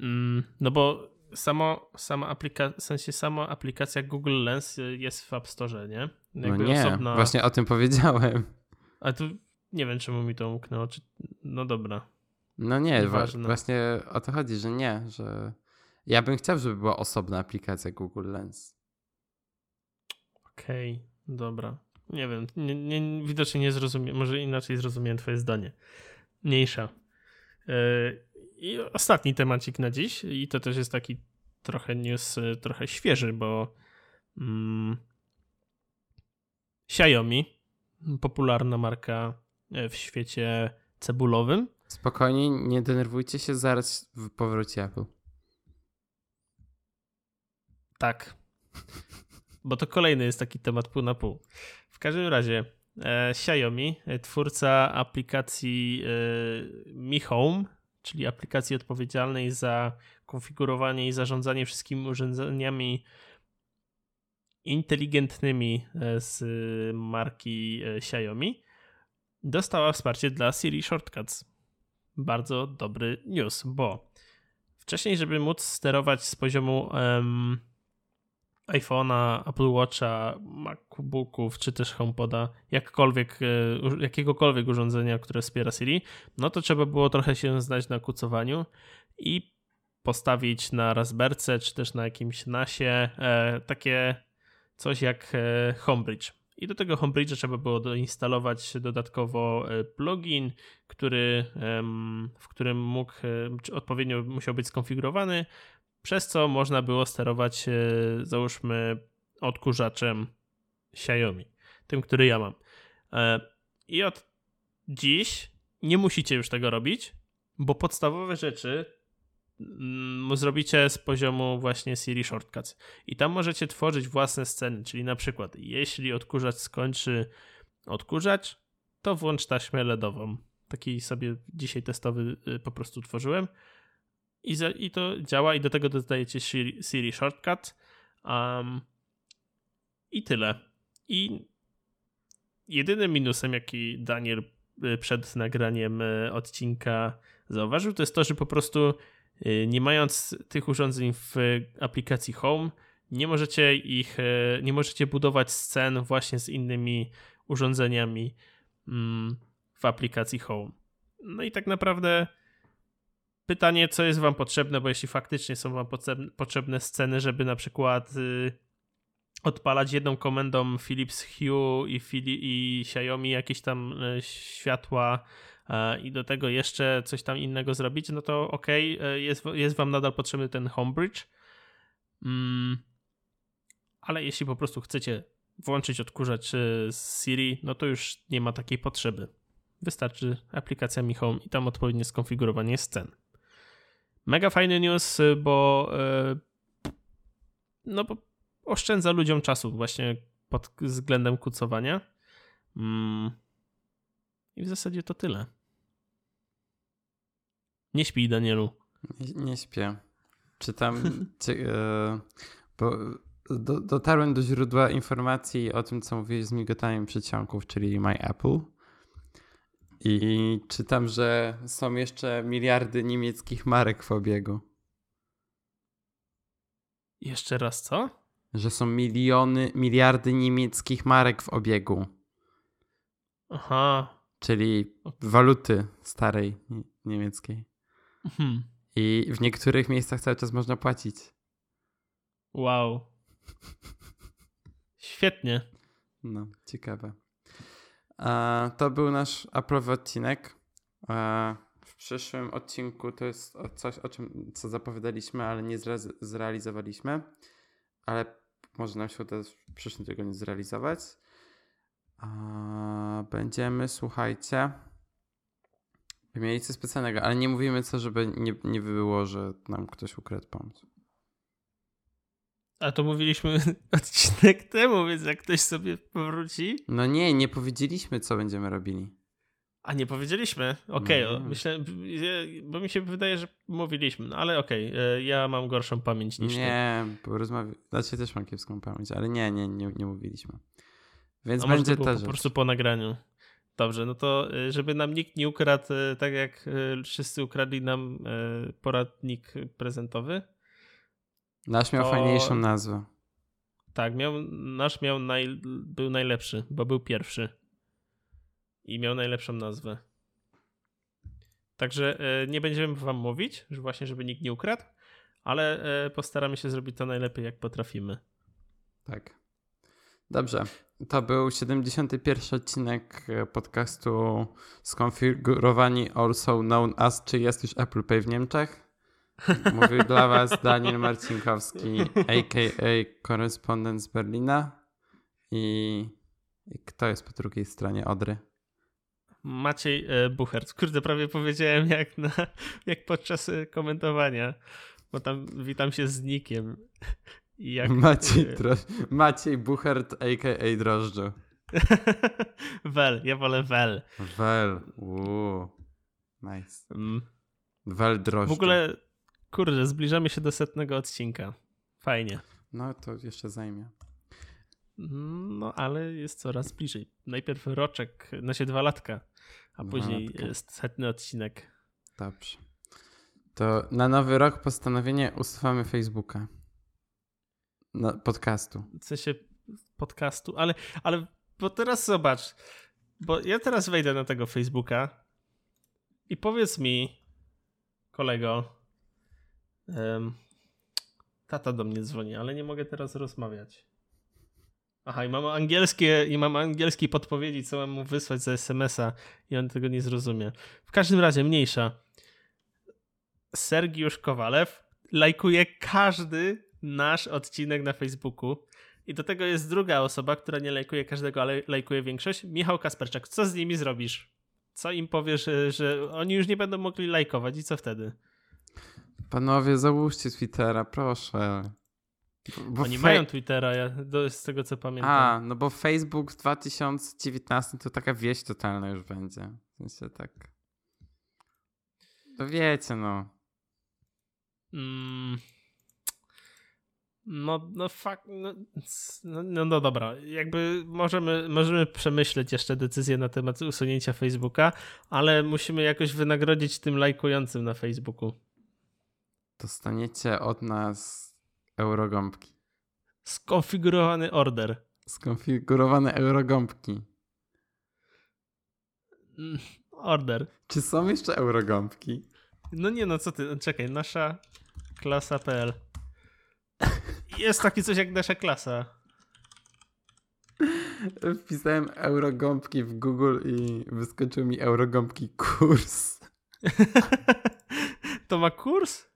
Mm, no bo samo, sama aplikacja, w sensie sama aplikacja Google Lens jest w App Store, nie? No Jakby no nie, osobna... właśnie o tym powiedziałem. Ale tu nie wiem, czemu mi to umknęło. Czy... No dobra. No nie, właśnie o to chodzi, że nie, że ja bym chciał, żeby była osobna aplikacja Google Lens. Okej, okay, dobra. Nie wiem, nie, nie, widocznie nie zrozumiem, może inaczej zrozumiałem twoje zdanie. Mniejsza. Yy, I ostatni temacik na dziś i to też jest taki trochę news, e, trochę świeży, bo mm, Xiaomi, popularna marka e, w świecie cebulowym, Spokojnie, nie denerwujcie się, zaraz powróci Apple. Tak. Bo to kolejny jest taki temat pół na pół. W każdym razie e, Xiaomi, e, twórca aplikacji e, Mi Home, czyli aplikacji odpowiedzialnej za konfigurowanie i zarządzanie wszystkimi urządzeniami inteligentnymi e, z marki e, Xiaomi, dostała wsparcie dla Siri Shortcuts. Bardzo dobry news, bo wcześniej, żeby móc sterować z poziomu um, iPhone'a, Apple Watcha, MacBooków czy też HomePoda, jakkolwiek, e, jakiegokolwiek urządzenia, które wspiera Siri, no to trzeba było trochę się znać na kucowaniu i postawić na Raspberce czy też na jakimś NASie e, takie coś jak e, Homebridge. I do tego Homebridge'a trzeba było doinstalować dodatkowo plugin, który, w którym mógł, odpowiednio musiał być skonfigurowany, przez co można było sterować, e, załóżmy, odkurzaczem Xiaomi, tym, który ja mam. I od dziś nie musicie już tego robić, bo podstawowe rzeczy Mm, zrobicie z poziomu właśnie Siri Shortcuts. I tam możecie tworzyć własne sceny, czyli na przykład jeśli odkurzacz skończy odkurzacz, to włącz taśmę LEDową. Taki sobie dzisiaj testowy y, po prostu tworzyłem. I, za, i to działa i do tego dodajecie Siri, Siri Shortcut. Um, I tyle. I jedynym minusem, jaki Daniel y, przed nagraniem y, odcinka zauważył, to jest to, że po prostu Y, nie mając tych urządzeń w aplikacji Home, nie możecie ich, nie możecie budować scen właśnie z innymi urządzeniami mm, w aplikacji Home. No i tak naprawdę pytanie, co jest Wam potrzebne, bo jeśli faktycznie są Wam potrzebne sceny, żeby na przykład y, odpalać jedną komendą Philips Hue i, i Xiaomi jakieś tam światła E, i do tego jeszcze coś tam innego zrobić, no to ok, e, jest, jest wam nadal potrzebny ten homebridge. Mm, ale jeśli po prostu chcecie włączyć odkurzacz z Siri, no to już nie ma takiej potrzeby. Wystarczy aplikacja Mi Home i tam odpowiednie skonfigurowanie scen. Mega fajny news, bo no bo oszczędza ludziom czasu właśnie pod względem kucowania. Mm, I w zasadzie to tyle. Nie śpij, Danielu. Nie, nie śpię. Czytam, czy, e, bo do, dotarłem do źródła informacji o tym, co mówiłeś z migotaniem przedsionków, czyli My Apple. I czytam, że są jeszcze miliardy niemieckich marek w obiegu. Jeszcze raz co? Że są miliony, miliardy niemieckich marek w obiegu. Aha. Czyli waluty starej nie- niemieckiej. Hmm. I w niektórych miejscach cały czas można płacić. Wow. Świetnie. No, ciekawe. E, to był nasz Apple'owy odcinek. E, w przyszłym odcinku to jest coś, o czym co zapowiadaliśmy, ale nie zre- zrealizowaliśmy. Ale może nam się uda w przyszłym tygodniu zrealizować. E, będziemy, słuchajcie, mieli coś specjalnego, ale nie mówimy co, żeby nie, nie było, że nam ktoś ukradł pomysł. A to mówiliśmy odcinek temu, więc jak ktoś sobie powróci. No nie, nie powiedzieliśmy, co będziemy robili. A nie powiedzieliśmy. Okej, No o, nie. myślę, bo mi się wydaje, że mówiliśmy, no ale okej, e, ja mam gorszą pamięć niż ty. Nie, porozmawiam. Znaczy też mam kiepską pamięć, ale nie, nie, nie, nie mówiliśmy. Więc będzie to ta po prostu po nagraniu. Dobrze, no to e, żeby nam nikt nie ukradł, e, tak jak wszyscy ukradli nam poradnik prezentowy. Nasz miał to- fajniejszą nazwę. Tak, miał, nasz miał naj, był najlepszy, bo był pierwszy. I miał najlepszą nazwę. Także e, nie będziemy wam mówić, że właśnie, żeby nikt nie ukradł, ale e, postaramy się zrobić to najlepiej, jak potrafimy. Tak. Dobrze. To był 71 odcinek e, podcastu Skonfigurowani also known as Czy jest już Apple Pay w Niemczech? Mówił dla was Daniel Marcinkowski, a.k.a. korespondent z Berlina. I, kto jest po drugiej stronie Odry? Maciej e, Buchert. Kurde, prawie powiedziałem jak, na, jak podczas e, komentowania, bo tam witam się z Nikiem. Jak, Maciej, e, Dro- Maciej Buchert, a.k.a. Drożdżu. Wel, ja wolę Wel. Wel. Uuu. Nice. Mm. Wel drożdżu. W ogóle, kurde, zbliżamy się do setnego odcinka. Fajnie. No to jeszcze zajmie. No, ale jest coraz bliżej. Najpierw roczek, no się dwa latka, a Dwa później latka. jest setny odcinek. Dobrze. To na nowy rok postanowienie usuwamy Facebooka. No, podcastu. W sensie podcastu, ale, ale bo teraz zobacz, bo ja teraz wejdę na tego Facebooka i powiedz mi, kolego, tata do mnie dzwoni, ale nie mogę teraz rozmawiać. Aha, i mam angielskie, i mam angielskiej podpowiedzi, co mam mu wysłać za SMS-a i on tego nie zrozumie. W każdym razie, mniejsza. Sergiusz Kowalew lajkuje każdy nasz odcinek na Facebooku. I do tego jest druga osoba, która nie lajkuje każdego, ale lajkuje większość. Michał Kasperczak. Co z nimi zrobisz? Co im powiesz, że oni już nie będą mogli lajkować i co wtedy? Panowie, załóżcie Twittera, proszę. Bo- Oni mają Twittera, ja, do, z tego co pamiętam. A, no bo Facebook w 2019 to taka wieś totalna już będzie. W sensie tak. To wiecie, no. Mm. No, no fakt, no, no, no, no dobra, jakby możemy, możemy przemyśleć jeszcze decyzję na temat usunięcia Facebooka, ale musimy jakoś wynagrodzić tym lajkującym na Facebooku. Dostaniecie od nas eurogąbki. Skonfigurowany order. Skonfigurowane eurogąbki. Mm, Order. Czy są jeszcze eurogąbki? No nie no, co ty, czekaj, nasza klasa.pl. Jest takie coś jak nasza klasa. Wpisałem eurogąbki w Google i wyskoczył mi eurogąbki kurs. to ma kurs?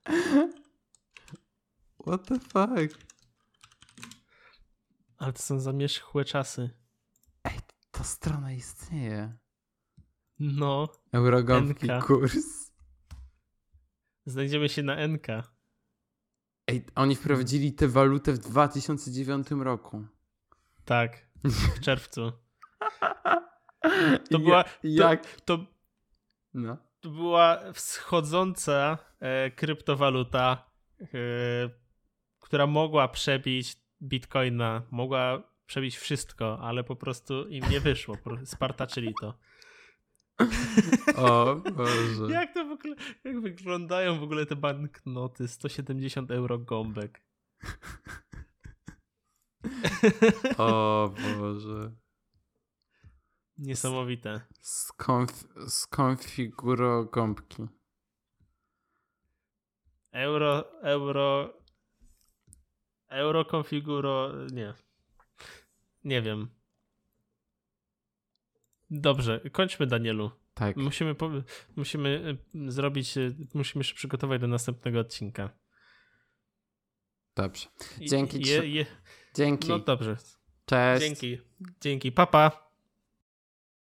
What the fuck? Ale to są zamierzchłe czasy. Ta strona istnieje. No, Eurogąbki NK. kurs. znajdziemy się na NK. Ej, oni wprowadzili tę walutę w 2009 roku. Tak, w czerwcu. To była. To, Jak? to, No. to była wschodząca kryptowaluta, e, która mogła przebić bitcoina, mogła przebić wszystko, ale po prostu im nie wyszło. Spartaczyli to. O Boże. Jak to w ogóle, jak wyglądają w ogóle te banknoty? 170 euro gąbek. O Boże. Niesamowite. Skonf skonfiguro gąbki. Euro, euro, euro konfiguro, nie. Nie wiem. Dobrze, kończmy Danielu. Tak. Musimy, musimy y, zrobić, y, musimy się przygotować do następnego odcinka. Dobrze. Dzięki, Je, je, Dzięki. no dobrze. Cześć. Dzięki. Dzięki. Papa. Pa.